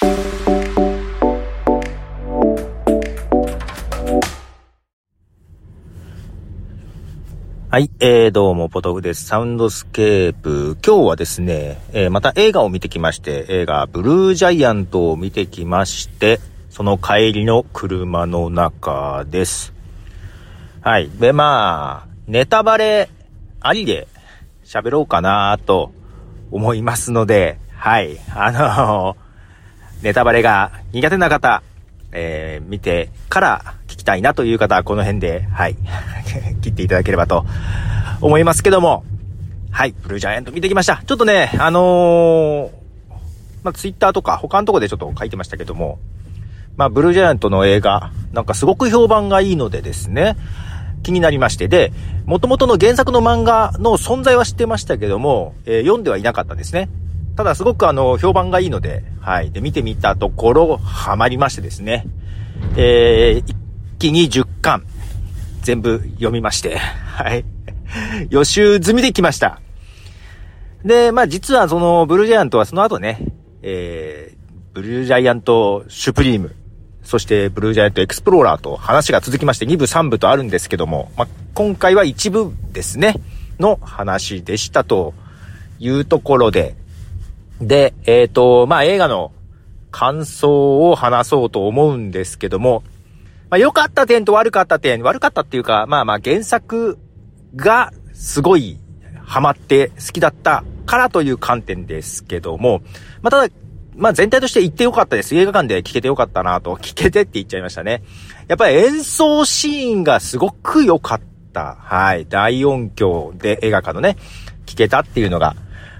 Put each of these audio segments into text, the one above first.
はい、えー、どうも、ポトフです。サウンドスケープ。今日はですね、えー、また映画を見てきまして、映画、 BLUE GIANT を見てきまして、その帰りの車の中です。はい。で、まあ、ネタバレありで喋ろうかなと思いますので、はい。あのー、ネタバレが苦手な方、えー、見てから聞きたいなという方はこの辺で、はい。切っていただければと思いますけども、はい、ブルージャイアント見てきました。ちょっとね、あのー、まあ、ツイッターとか他のとこでちょっと書いてましたけども、まあ、ブルージャイアントの映画、なんかすごく評判がいいのでですね、気になりまして、で、元々の原作の漫画の存在は知ってましたけども、えー、読んではいなかったんですね。ただすごくあの、評判がいいので、はい。で、見てみたところ、ハマりましてですね。えー、一気に10巻、全部読みまして、はい。予習済みできました。で、まあ実はそのブルージャイアントはその後ね、えー、ブルージャイアントシュプリーム、そしてブルージャイアントエクスプローラーと話が続きまして2部3部とあるんですけども、まあ今回は1部ですね、の話でしたというところで、で、えっ、ー、と、まあ映画の感想を話そうと思うんですけども、まあ、良かった点と悪かった点、悪かったっていうか、まあまあ原作がすごいハマって好きだったからという観点ですけども、まあただ、まあ全体として言ってよかったです。映画館で聞けてよかったなと、聞けてって言っちゃいましたね。やっぱり演奏シーンがすごく良かった。はい。大音響で映画館のね、聞けたっていうのが。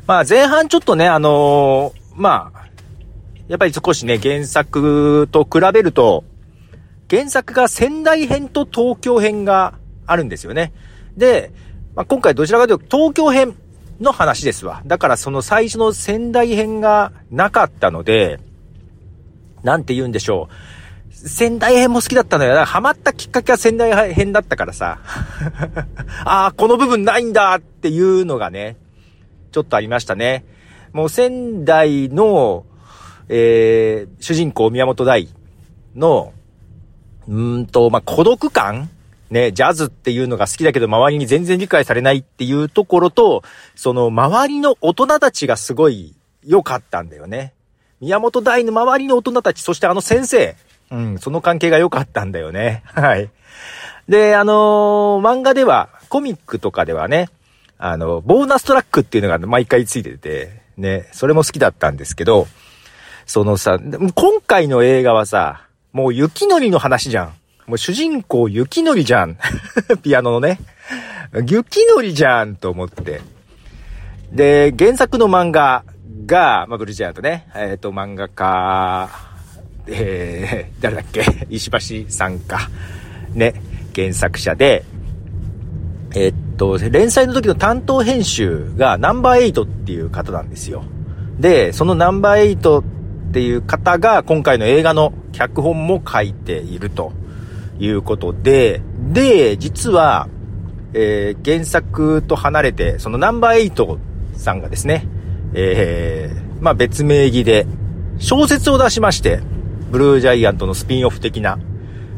まあ前半ちょっとね、あのー、まあ、やっぱり少しね、原作と比べると、原作が仙台編と東京編があるんですよね。で、まあ、今回どちらかというと東京編の話ですわ。だからその最初の仙台編がなかったので、なんて言うんでしょう。仙台編も好きだったのよ。だからハマったきっかけは仙台編だったからさ。ああ、この部分ないんだっていうのがね、ちょっとありましたね。もう仙台の、えー、主人公宮本大の、うんと、まあ、孤独感？ね、ジャズっていうのが好きだけど周りに全然理解されないっていうところと、その周りの大人たちがすごい良かったんだよね。宮本大の周りの大人たち、そしてあの先生。うん、その関係が良かったんだよね。はい。で、あのー、漫画では、コミックとかではね、あの、ボーナストラックっていうのが毎回ついてて、ね、それも好きだったんですけど、そのさ、今回の映画はさ、もう雪のりの話じゃん。もう主人公雪のりじゃん。ピアノのね。雪のりじゃんと思って。で、原作の漫画が、まあ、ブルジャーとね、えっ、ー、と、漫画家、えー、誰だっけ？石橋さんか。ね、原作者で、えっ、と、連載の時の担当編集がナンバーエイトっていう方なんですよ。で、そのナンバーエイトっていう方が今回の映画の脚本も書いているということで、で、実は、えー、原作と離れて、そのナンバー8さんがですね、えー、まあ別名義で小説を出しまして、ブルージャイアントのスピンオフ的な。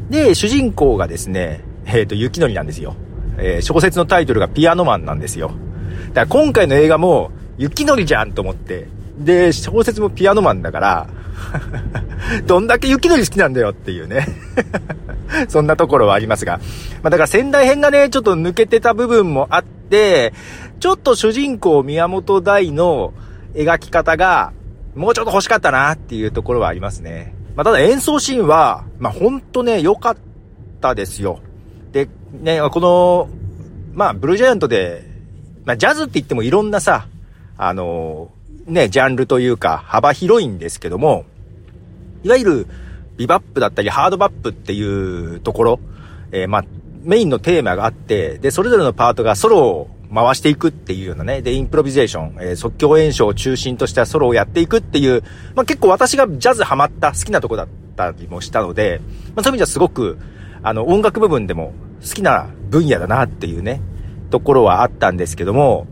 で、主人公がですね、えっ、ー、と、雪のりなんですよ。えー、小説のタイトルがピアノマンなんですよ。だから今回の映画も、雪のりじゃんと思って、で、小説もピアノマンだから、どんだけ雪のり好きなんだよっていうね そんなところはありますが。まあだから仙台編がね、ちょっと抜けてた部分もあって、ちょっと主人公宮本大の描き方が、もうちょっと欲しかったなっていうところはありますね。まあただ演奏シーンは、まあほんとね、良かったですよ。で、ね、この、まあブルージャイアントで、まあジャズって言ってもいろんなさ、あのね、ジャンルというか幅広いんですけども、いわゆるビバップだったりハードバップっていうところ、えー、まあ、メインのテーマがあって、で、それぞれのパートがソロを回していくっていうようなね、で、インプロビゼーション、えー、即興演奏を中心としたソロをやっていくっていう、まあ結構私がジャズハマった好きなとこだったりもしたので、まあそういう意味ではすごく、あの、音楽部分でも好きな分野だなっていうね、ところはあったんですけども、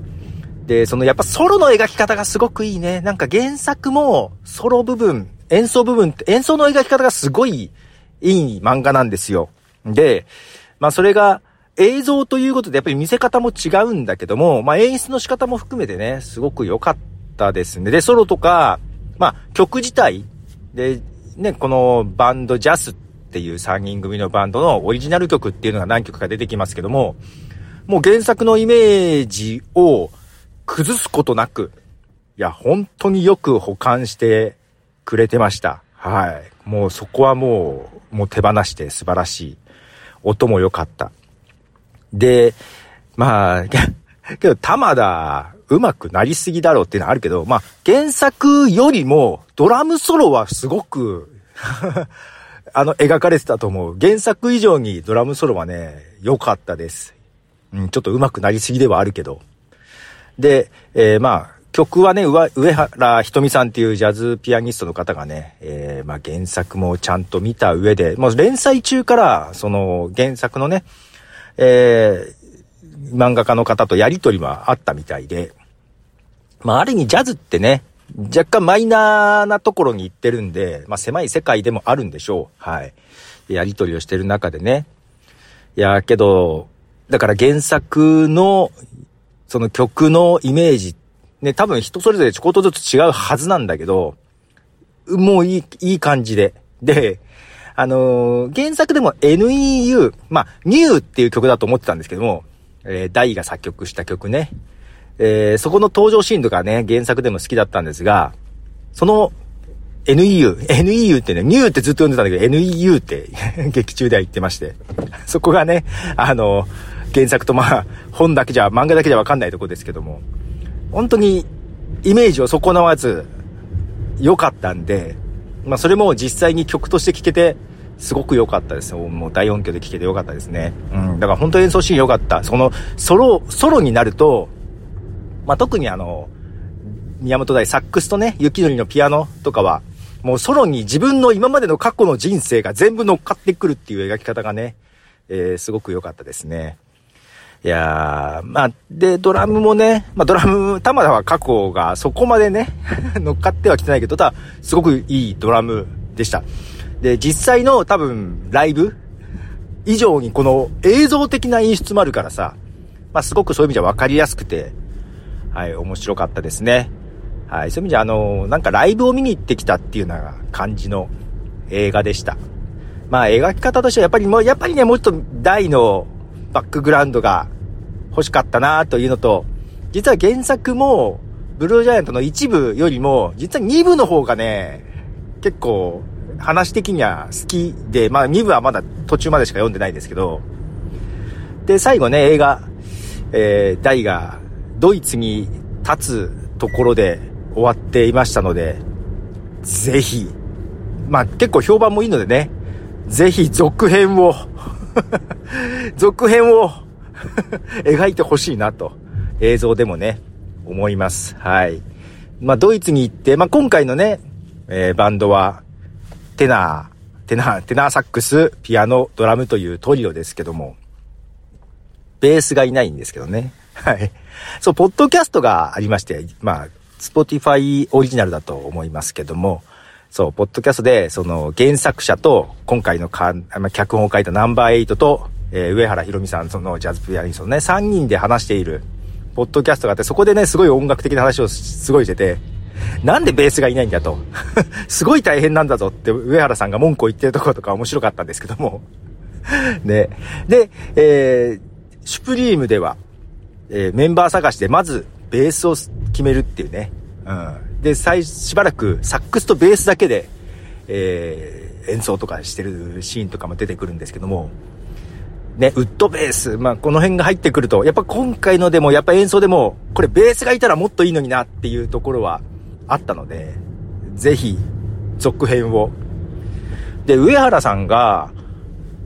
で、そのやっぱソロの描き方がすごくいいね。なんか原作もソロ部分演奏部分、演奏の描き方がすごいいい漫画なんですよ。で、まあそれが映像ということでやっぱり見せ方も違うんだけども、まあ演出の仕方も含めてね、すごく良かったですね。で、ソロとか、まあ曲自体、で、ね、このバンドジャスっっていう3人組のバンドのオリジナル曲っていうのが何曲か出てきますけども、もう原作のイメージを崩すことなく、いや、本当によく保管してくれてました。はい。もうそこはもう、もう手放して素晴らしい。音も良かった。で、まあ、けど、玉田、上手くなりすぎだろうっていうのはあるけど、まあ、原作よりも、ドラムソロはすごく あの、描かれてたと思う。原作以上にドラムソロはね、良かったです。うん、ちょっと上手くなりすぎではあるけど。で、えー、まあ、曲はね、上原ひとみさんっていうジャズピアニストの方がね、えー、まあ原作もちゃんと見た上で、もう連載中から、その原作のね、えー、漫画家の方とやりとりはあったみたいで、まあある意味ジャズってね、若干マイナーなところに行ってるんで、まあ狭い世界でもあるんでしょう。はい。やりとりをしてる中でね。いや、けど、だから原作の、その曲のイメージ、ね、多分人それぞれちょこっとずつ違うはずなんだけど、もういい、いい感じで。で、あのー、原作でも NEU、まあ、NEW っていう曲だと思ってたんですけども、えー、ダイが作曲した曲ね。えー、そこの登場シーンとかね、原作でも好きだったんですが、その NEU、NEU ってね、NEW ってずっと読んでたんだけど、NEU って 劇中では言ってまして、そこがね、あの、原作とまあ、本だけじゃ、漫画だけじゃわかんないとこですけども、本当にイメージを損なわず良かったんで、まあそれも実際に曲として聴けて、すごく良かったですよ。もう大音響で聴けて良かったですね。うん。だから本当演奏シーン良かった。その、ソロ、ソロになると、まあ、特にあの、宮本大サックスとね、雪のりのピアノとかは、もうソロに自分の今までの過去の人生が全部乗っかってくるっていう描き方がね、えー、すごく良かったですね。いやー、まあ、で、ドラムもね、まあ、ドラム、玉田は過去がそこまでね 乗っかってはきてないけど、ただ、すごくいいドラムでした。で、実際の多分、ライブ以上にこの映像的な演出もあるからさ、まあ、すごくそういう意味じゃ分かりやすくて、はい、面白かったですね。はい、そういう意味じゃ、あの、なんかライブを見に行ってきたっていうような感じの映画でした。まあ、描き方としてはやっぱりもう、やっぱりね、もうちょっと大のバックグラウンドが欲しかったなというのと、実は原作も、ブルージャイアントの一部よりも、実は二部の方がね、結構話的には好きで、まあ2部はまだ途中までしか読んでないんですけど、で、最後ね、映画、えー、大がドイツに立つところで終わっていましたので、ぜひ、まあ結構評判もいいのでね、ぜひ続編を 続編を 描いてほしいなと、映像でもね、思います。はい。まあドイツに行って、まあ今回のね、えー、バンドは、テナー、テナー、テナーサックス、ピアノ、ドラムというトリオですけども、ベースがいないんですけどね。はい。そう、ポッドキャストがありまして、まあ、 Spotify オリジナルだと思いますけども、そう、ポッドキャストで、その原作者と、今回のか、ま脚本を書いたナンバー8と、えー、上原ひろみさん、そのジャズピアニストのね、3人で話している、ポッドキャストがあって、そこでね、すごい音楽的な話をすごいしてて、なんでベースがいないんだと。すごい大変なんだぞって上原さんが文句を言ってるところとか面白かったんですけども。ね。で、えー、シュプリームでは、えー、メンバー探しでまずベースを決めるっていうね。うん。で、最、しばらくサックスとベースだけで、えー、演奏とかしてるシーンとかも出てくるんですけども、ね、ウッドベース、まあ、この辺が入ってくると、やっぱ今回のでも、やっぱ演奏でも、これベースがいたらもっといいのになっていうところはあったので、ぜひ、続編を。で、上原さんが、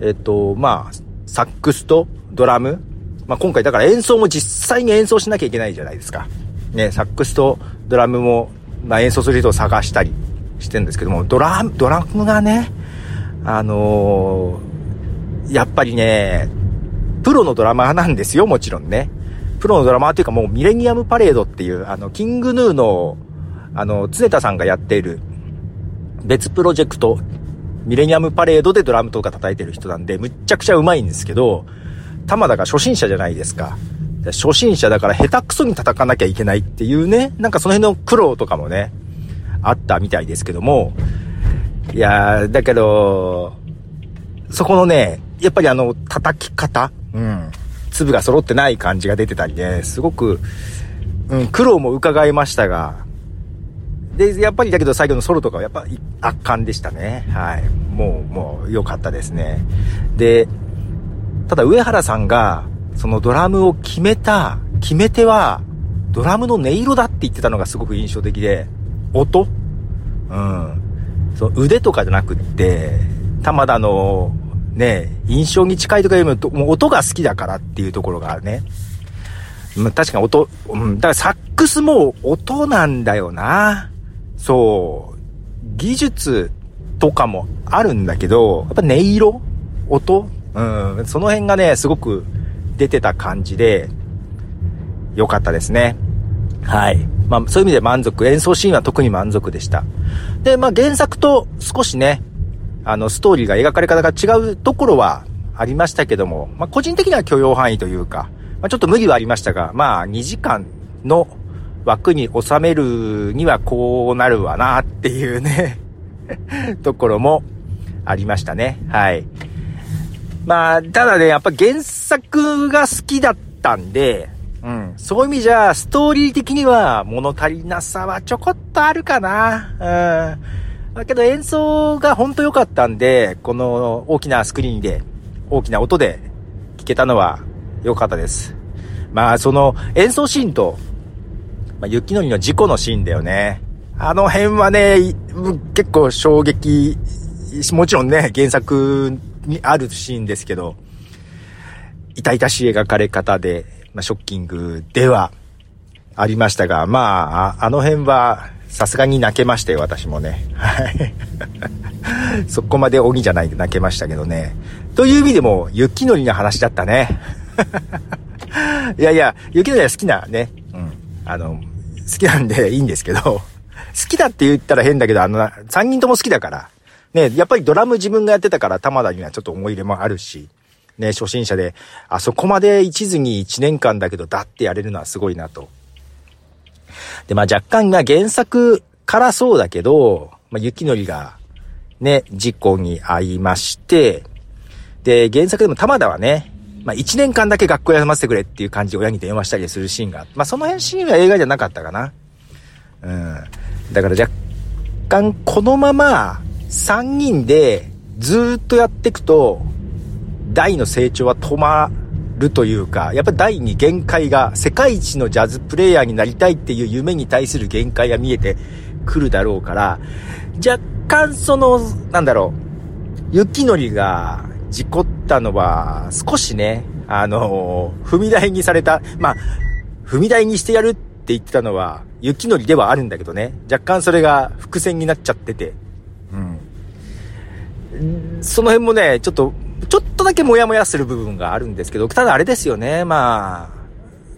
えっと、まあ、サックスとドラム、まあ、今回だから演奏も実際に演奏しなきゃいけないじゃないですか。ね、サックスとドラムも、まあ、演奏する人を探したりしてるんですけども、ドラム、ドラムがね、あのー、やっぱりね、プロのドラマーなんですよ、もちろんね。プロのドラマーっていうかもうミレニアムパレードっていう、あの、キングヌーの、あの、常田さんがやっている、別プロジェクト、ミレニアムパレードでドラムとか叩いてる人なんで、むっちゃくちゃうまいんですけど、玉田が初心者じゃないですか。初心者だから下手くそに叩かなきゃいけないっていうね、なんかその辺の苦労とかもね、あったみたいですけども、いやー、だけど、そこのね、やっぱりあの、叩き方うん。粒が揃ってない感じが出てたりね、すごく、うん、苦労も伺いましたが、で、やっぱりだけど最後のソロとかはやっぱ圧巻でしたね。はい。もう、もう良かったですね。で、ただ上原さんが、そのドラムを決めた、決め手は、ドラムの音色だって言ってたのがすごく印象的で、音？うん。そう腕とかじゃなくって、玉田の、ね、印象に近いとかよりも、もう音が好きだからっていうところがね。まあ、確かに音、うん、だからサックスも音なんだよな。そう。技術とかもあるんだけど、やっぱ音色？音？うん、その辺がね、すごく出てた感じで、良かったですね。はい。まあ、そういう意味で満足。演奏シーンは特に満足でした。で、まあ、原作と少しね、あの、ストーリーが描かれ方が違うところはありましたけども、まあ、個人的には許容範囲というか、まあ、ちょっと無理はありましたが、まあ、2時間の枠に収めるにはこうなるわなっていうね ところもありましたね。はい。まあ、ただね、やっぱ原作が好きだったんで、うん。そういう意味じゃ、ストーリー的には物足りなさはちょこっとあるかな。うん。だけど演奏がほんと良かったんで、この大きなスクリーンで、大きな音で聴けたのは良かったです。まあ、その演奏シーンと、まあ、雪のりの事故のシーンだよね。あの辺はね、結構衝撃、もちろんね、原作にあるシーンですけど、痛々しい描かれ方で、まあ、ショッキングではありましたが、まあ、あの辺は、さすがに泣けましたよ、私もね。はい。そこまで鬼じゃないで泣けましたけどね。という意味でも、雪のりの話だったね。いやいや、雪のりは好きなね、うん、あの、好きなんでいいんですけど、好きだって言ったら変だけど、あの、3人とも好きだから、ね、やっぱりドラム自分がやってたから玉田にはちょっと思い入れもあるし、ね、初心者で、あそこまで一途に1年間だけど、だってやれるのはすごいなと。で、まあ若干が原作からそうだけど、まあ雪のりが、ね、事故に遭いまして、で、原作でも玉田はね、まあ1年間だけ学校休ませてくれっていう感じで親に電話したりするシーンが、まあその辺シーンは映画じゃなかったかな。うん。だから若干このまま3人でずっとやっていくと、大の成長は止まるというか、やっぱ大に限界が、世界一のジャズプレイヤーになりたいっていう夢に対する限界が見えてくるだろうから、若干その、なんだろう、雪のりが事故ったのは、少しね、あの踏み台にされた、まあ、踏み台にしてやるって言ってたのは、雪のりではあるんだけどね、若干それが伏線になっちゃってて、その辺もね、ちょっとちょっとだけモヤモヤする部分があるんですけど、ただあれですよね、まあ、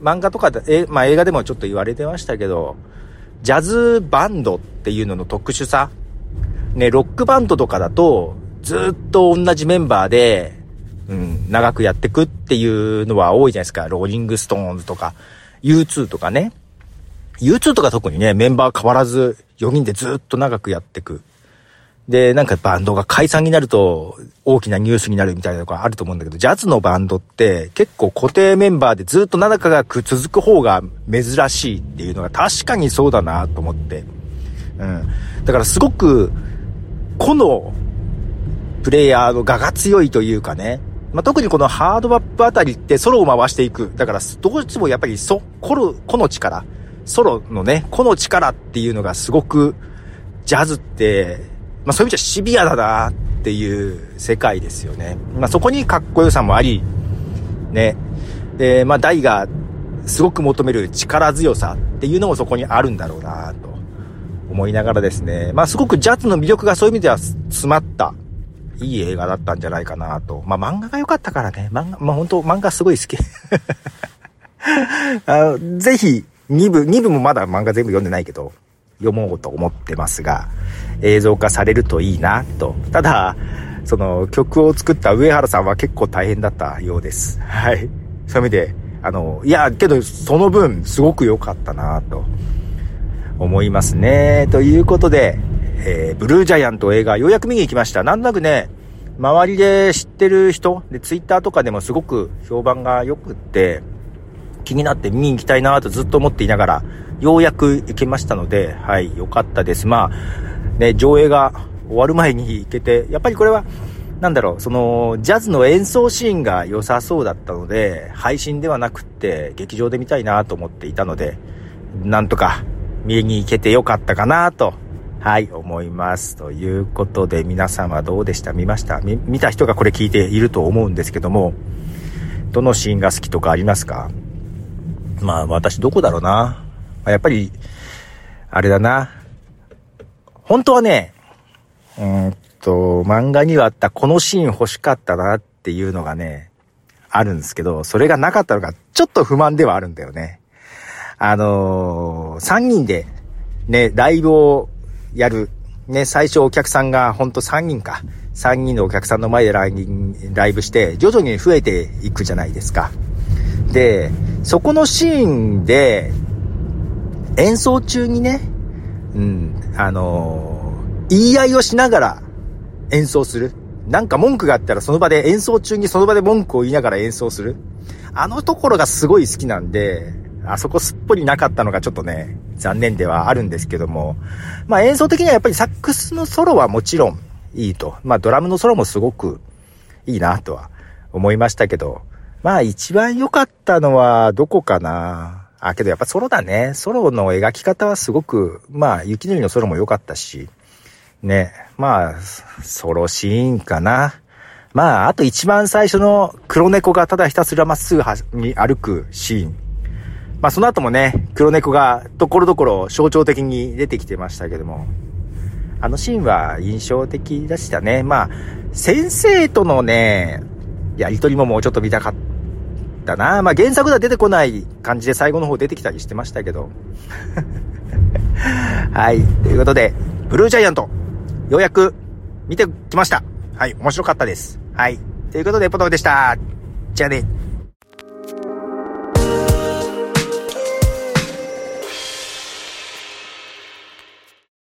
漫画とかで、え、まあ映画でもちょっと言われてましたけど、ジャズバンドっていうのの特殊さ。ね、ロックバンドとかだと、ずっと同じメンバーで、うん、長くやってくっていうのは多いじゃないですか。ローリングストーンズとか、U2 とかね。U2 とか特にね、メンバー変わらず4人でずっと長くやってく。で、なんかバンドが解散になると大きなニュースになるみたいなのがあると思うんだけど、ジャズのバンドって結構固定メンバーでずっと長く続く方が珍しいっていうのが確かにそうだなと思って。うん。だからすごく、個のプレイヤーの画が強いというかね。まあ、特にこのハードバップあたりってソロを回していく。だからどうしてもやっぱりソ、コロ、個の力、ソロのね、個の力っていうのがすごく、ジャズってまあそういう意味じゃシビアだなっていう世界ですよね。まあそこにかっこよさもあり、ね。で、まあ大がすごく求める力強さっていうのもそこにあるんだろうなと思いながらですね。まあすごくジャズの魅力がそういう意味では詰まったいい映画だったんじゃないかなと。まあ漫画が良かったからね。漫画、まあ本当漫画すごい好き。あぜひ、2部、2部もまだ漫画全部読んでないけど、読もうと思ってますが、映像化されるといいな、と。ただ、その曲を作った上原さんは結構大変だったようです。はい。そういう意味で、あの、いや、けどその分すごく良かったな、と思いますね。ということで、えー、ブルージャイアント映画ようやく見に行きました。なんとなくね、周りで知ってる人、で、ツイッターとかでもすごく評判が良くって、気になって見に行きたいなとずっと思っていながら、ようやく行けましたので、はい、良かったです。まあ、ね、上映が終わる前に行けて、やっぱりこれは、なんだろう、その、ジャズの演奏シーンが良さそうだったので、配信ではなくって、劇場で見たいなと思っていたので、なんとか見に行けてよかったかなとはい、思います。ということで、皆さんはどうでした？見ました？見た人がこれ聞いていると思うんですけども、どのシーンが好きとかありますか？まあ、私どこだろうな。やっぱり、あれだな。本当はね、うんと、漫画にはあったこのシーン欲しかったなっていうのがね、あるんですけど、それがなかったのがちょっと不満ではあるんだよね。あのー、3人でね、ライブをやる。ね、最初お客さんがほんと3人か。3人のお客さんの前でライライブして、徐々に増えていくじゃないですか。で、そこのシーンで、演奏中にね、うん、あのー、言い合いをしながら演奏する。なんか文句があったらその場で演奏中にその場で文句を言いながら演奏する。あのところがすごい好きなんで、あそこすっぽりなかったのがちょっとね、残念ではあるんですけども、まあ演奏的にはやっぱりサックスのソロはもちろんいいと。まあドラムのソロもすごくいいなとは思いましたけど、まあ一番良かったのはどこかなあ、けどやっぱソロだね。ソロの描き方はすごく、まあ雪のりのソロも良かったし、ね、まあ、ソロシーンかな。まあ、あと一番最初の黒猫がただひたすらまっすぐに歩くシーン。まあその後もね、黒猫がところどころ象徴的に出てきてましたけども、あのシーンは印象的でしたね。まあ、先生とのね、やりとりももうちょっと見たかっただな。まあ原作では出てこない感じで最後の方出てきたりしてましたけど。はい。ということで、ブルージャイアント、ようやく見てきました。はい。面白かったです。はい。ということで、ポトフでした。じゃあね。